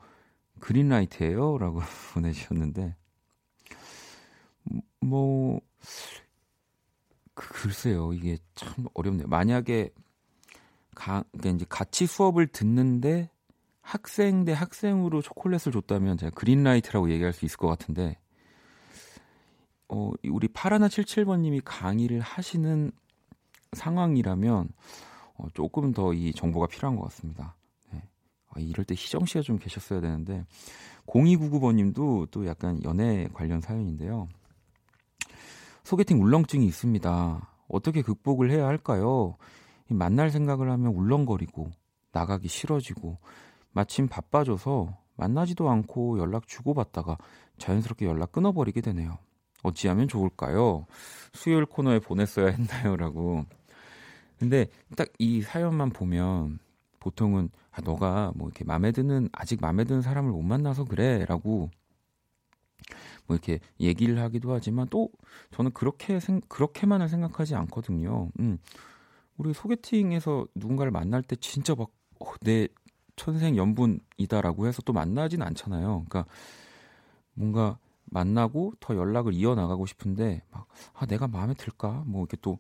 green light예요? 라고 보내주셨는데 뭐 그, 글쎄요 이게 참 어렵네요. 만약에 가, 그러니까 이제 같이 수업을 듣는데 학생 대 학생으로 초콜릿을 줬다면 제가 그린라이트라고 얘기할 수 있을 것 같은데 어, 우리 파라나 77번님이 강의를 하시는 상황이라면 어, 조금 더 이 정보가 필요한 것 같습니다. 네. 아, 이럴 때 희정 씨가 좀 계셨어야 되는데 0299번님도 또 약간 연애 관련 사연인데요. 소개팅 울렁증이 있습니다. 어떻게 극복을 해야 할까요? 만날 생각을 하면 울렁거리고 나가기 싫어지고 마침 바빠져서 만나지도 않고 연락 주고받다가 자연스럽게 연락 끊어버리게 되네요. 어찌하면 좋을까요? 수요일 코너에 보냈어야 했나요? 라고. 근데 딱 이 사연만 보면 보통은 아, 너가 뭐 이렇게 마음에 드는 아직 마음에 드는 사람을 못 만나서 그래 라고 뭐 이렇게 얘기를 하기도 하지만 또 저는 그렇게 생, 그렇게만을 생각하지 않거든요. 음. 우리 소개팅에서 누군가를 만날 때 진짜 막내 어, 천생 연분이다라고 해서 또 만나진 않잖아요. 그러니까 뭔가 만나고 더 연락을 이어나가고 싶은데 막 아, 내가 마음에 들까? 뭐 이렇게 또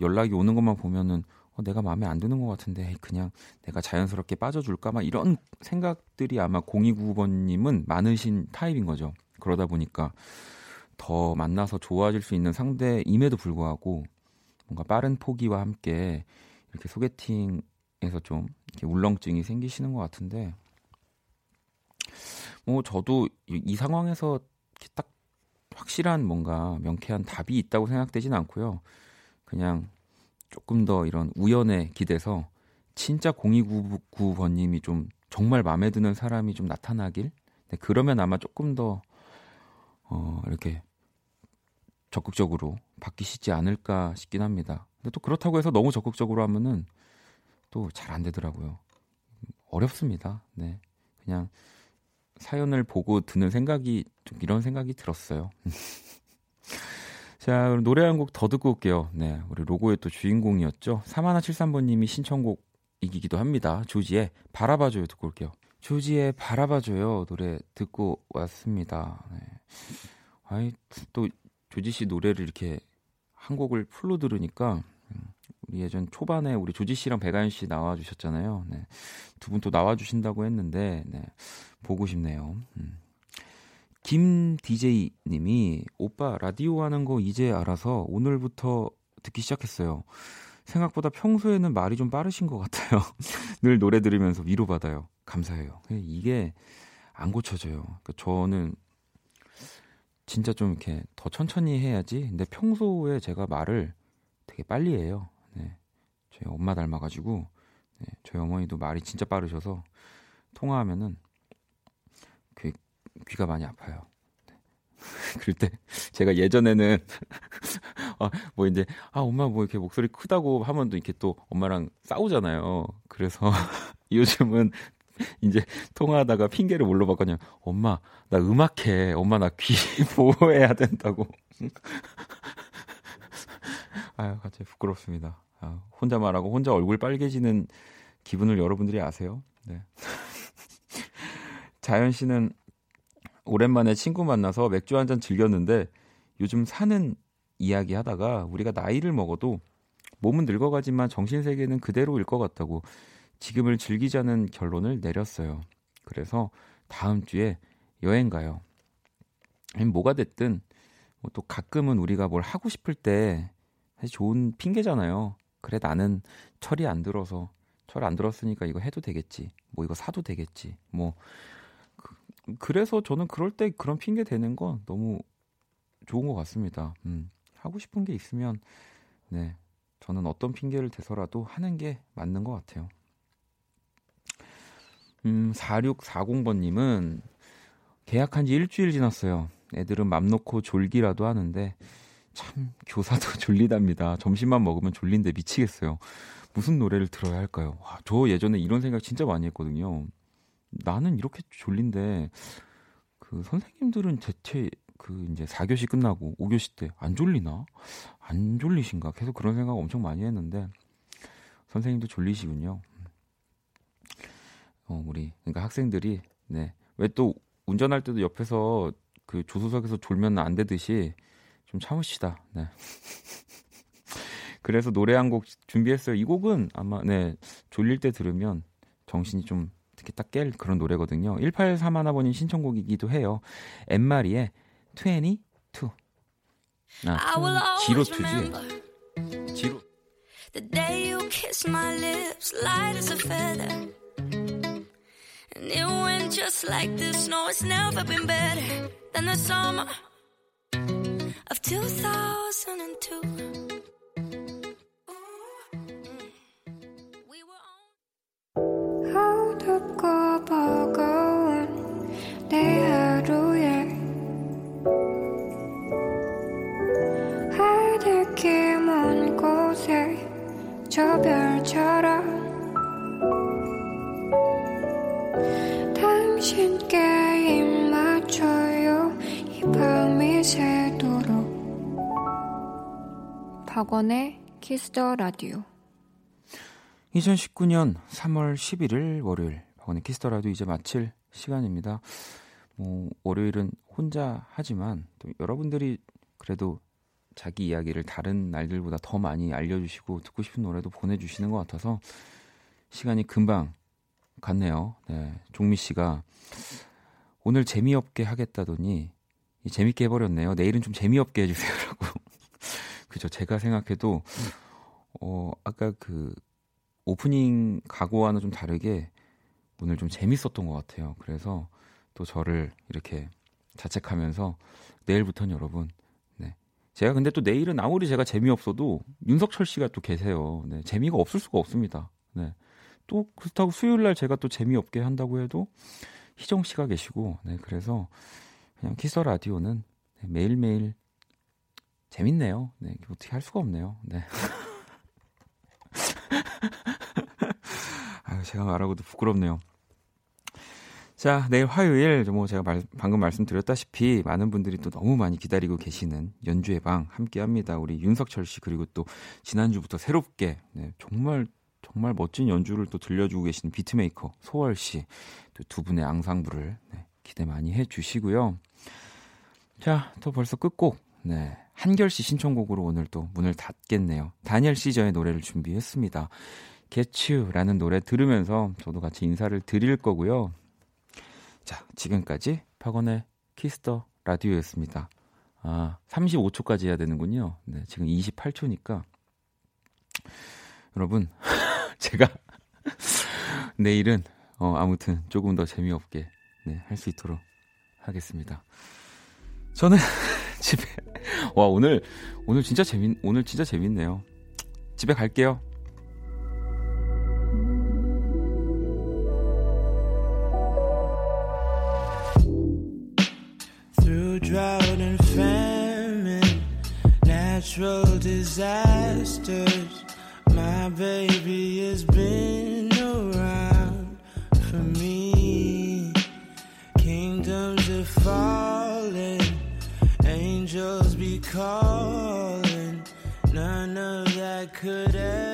연락이 오는 것만 보면은 어, 내가 마음에 안 드는 것 같은데 그냥 내가 자연스럽게 빠져줄까? 막 이런 생각들이 아마 0299번님은 많으신 타입인 거죠. 그러다 보니까 더 만나서 좋아질 수 있는 상대임에도 불구하고 뭔가 빠른 포기와 함께 이렇게 소개팅에서 좀 이렇게 울렁증이 생기시는 것 같은데 뭐 저도 이, 이 상황에서 딱 확실한 뭔가 명쾌한 답이 있다고 생각되진 않고요. 그냥 조금 더 이런 우연에 기대서 진짜 0299번님이 좀 정말 마음에 드는 사람이 좀 나타나길 네, 그러면 아마 조금 더 어, 이렇게 적극적으로 바뀌시지 않을까 싶긴 합니다. 근데 또 그렇다고 해서 너무 적극적으로 하면은 또 잘 안 되더라고요. 어렵습니다. 네. 그냥 사연을 보고 드는 생각이 좀 이런 생각이 들었어요. 자, 노래 한 곡 더 듣고 올게요. 네. 우리 로고의 또 주인공이었죠. 3173번님이 신청곡이기도 합니다. 조지의 바라봐줘요 듣고 올게요. 조지의 바라봐줘요 노래 듣고 왔습니다. 네. 아이, 또 조지 씨 노래를 이렇게 한 곡을 풀로 들으니까 음, 우리 예전 초반에 우리 조지 씨랑 백아연 씨 나와 주셨잖아요. 네. 두 분 또 나와 주신다고 했는데 네. 보고 싶네요. 음. 김 DJ 님이 오빠 라디오 하는 거 이제 알아서 오늘부터 듣기 시작했어요. 생각보다 평소에는 말이 좀 빠르신 것 같아요. 늘 노래 들으면서 위로받아요. 감사해요. 이게 안 고쳐져요. 그러니까 저는 진짜 좀 이렇게 더 천천히 해야지. 근데 평소에 제가 말을 되게 빨리 해요. 네. 저희 엄마 닮아가지고 네. 저희 어머니도 말이 진짜 빠르셔서 통화하면은 귀, 귀가 많이 아파요. 네. 그럴 때 제가 예전에는 아, 뭐 이제 아 엄마 뭐 이렇게 목소리 크다고 하면 또 이렇게 또 엄마랑 싸우잖아요. 그래서 요즘은 이제 통화하다가 핑계를 뭘로 바꿨냐. 엄마, 나 음악해. 엄마, 나 귀 보호해야 된다고. 아유, 갑자기 부끄럽습니다. 아, 혼자 말하고 혼자 얼굴 빨개지는 기분을 여러분들이 아세요? 네. 자연 씨는 오랜만에 친구 만나서 맥주 한 잔 즐겼는데 요즘 사는 이야기 하다가 우리가 나이를 먹어도 몸은 늙어가지만 정신 세계는 그대로일 것 같다고 지금을 즐기자는 결론을 내렸어요. 그래서 다음 주에 여행 가요. 뭐가 됐든 뭐또 가끔은 우리가 뭘 하고 싶을 때 좋은 핑계잖아요. 그래 나는 철이 안 들어서 철 안 들었으니까 이거 해도 되겠지. 뭐 이거 사도 되겠지. 뭐 그, 래서 저는 그럴 때 그런 핑계 대는 건 너무 좋은 것 같습니다. 음, 하고 싶은 게 있으면 네 저는 어떤 핑계를 대서라도 하는 게 맞는 것 같아요. 음, 4640번님은 계약한 지 일주일 지났어요. 애들은 맘 놓고 졸기라도 하는데 참 교사도 졸리답니다. 점심만 먹으면 졸린데 미치겠어요. 무슨 노래를 들어야 할까요? 와, 저 예전에 이런 생각 진짜 많이 했거든요. 나는 이렇게 졸린데 그 선생님들은 대체 그 이제 4교시 끝나고 5교시 때 안 졸리나? 안 졸리신가? 계속 그런 생각 엄청 많이 했는데 선생님도 졸리시군요. 어, 우리 그러니까 학생들이 네. 왜 또 운전할 때도 옆에서 그 조수석에서 졸면 안 되듯이 좀 참으시다. 네. 그래서 노래 한 곡 준비했어요. 이 곡은 아마 네 졸릴 때 들으면 정신이 좀 특히 딱깰 그런 노래거든요. 1831번님 신청곡이기도 해요. 엠마리의 22. 아, I will 지로 투지. 지로. the day you kissed my lips, light as a feather. And it went just like this. No, it's never been better than the summer of 2002. 박원의 키스 더 라디오 2019년 3월 11일 월요일 박원의 키스 더 라디오 이제 마칠 시간입니다. 뭐 월요일은 혼자 하지만 또 여러분들이 그래도 자기 이야기를 다른 날들보다 더 많이 알려주시고 듣고 싶은 노래도 보내주시는 것 같아서 시간이 금방 갔네요. 네, 종미 씨가 오늘 재미없게 하겠다더니 재밌게 해버렸네요. 내일은 좀 재미없게 해주세요라고. 그죠? 제가 생각해도 어 아까 그 오프닝 각오와는 좀 다르게 오늘 좀 재밌었던 것 같아요. 그래서 또 저를 이렇게 자책하면서 내일부터는 여러분, 네. 제가 근데 또 내일은 아무리 제가 재미없어도 윤석철 씨가 또 계세요. 네. 재미가 없을 수가 없습니다. 네. 또 그렇다고 수요일 날 제가 또 재미없게 한다고 해도 희정 씨가 계시고, 네. 그래서 그냥 키서 라디오는 네, 매일매일 재밌네요. 네. 어떻게 할 수가 없네요. 네. 아, 제가 말하고도 부끄럽네요. 자, 내일 화요일 뭐 제가 말, 방금 말씀드렸다시피 많은 분들이 또 너무 많이 기다리고 계시는 연주의 방 함께합니다. 우리 윤석철 씨 그리고 또 지난주부터 새롭게 네, 정말 정말 멋진 연주를 또 들려주고 계시는 비트메이커 소월 씨 또 두 분의 앙상블을 네, 기대 많이 해주시고요. 자, 또 벌써 끝곡 네. 한결 씨 신청곡으로 오늘 또 문을 닫겠네요. 다니엘 시저의 노래를 준비했습니다. You라는 노래 들으면서 저도 같이 인사를 드릴 거고요. 자, 지금까지 박원의 키스 더 라디오였습니다. 아, 35초까지 해야 되는군요. 네, 지금 28초니까. 여러분, 제가 내일은 어, 아무튼 조금 더 재미없게 네, 할 수 있도록 하겠습니다. 저는 집에 와 오늘 오늘 진짜 재밌 오늘 진짜 재밌네요. 집에 갈게요. Calling. None of that could ever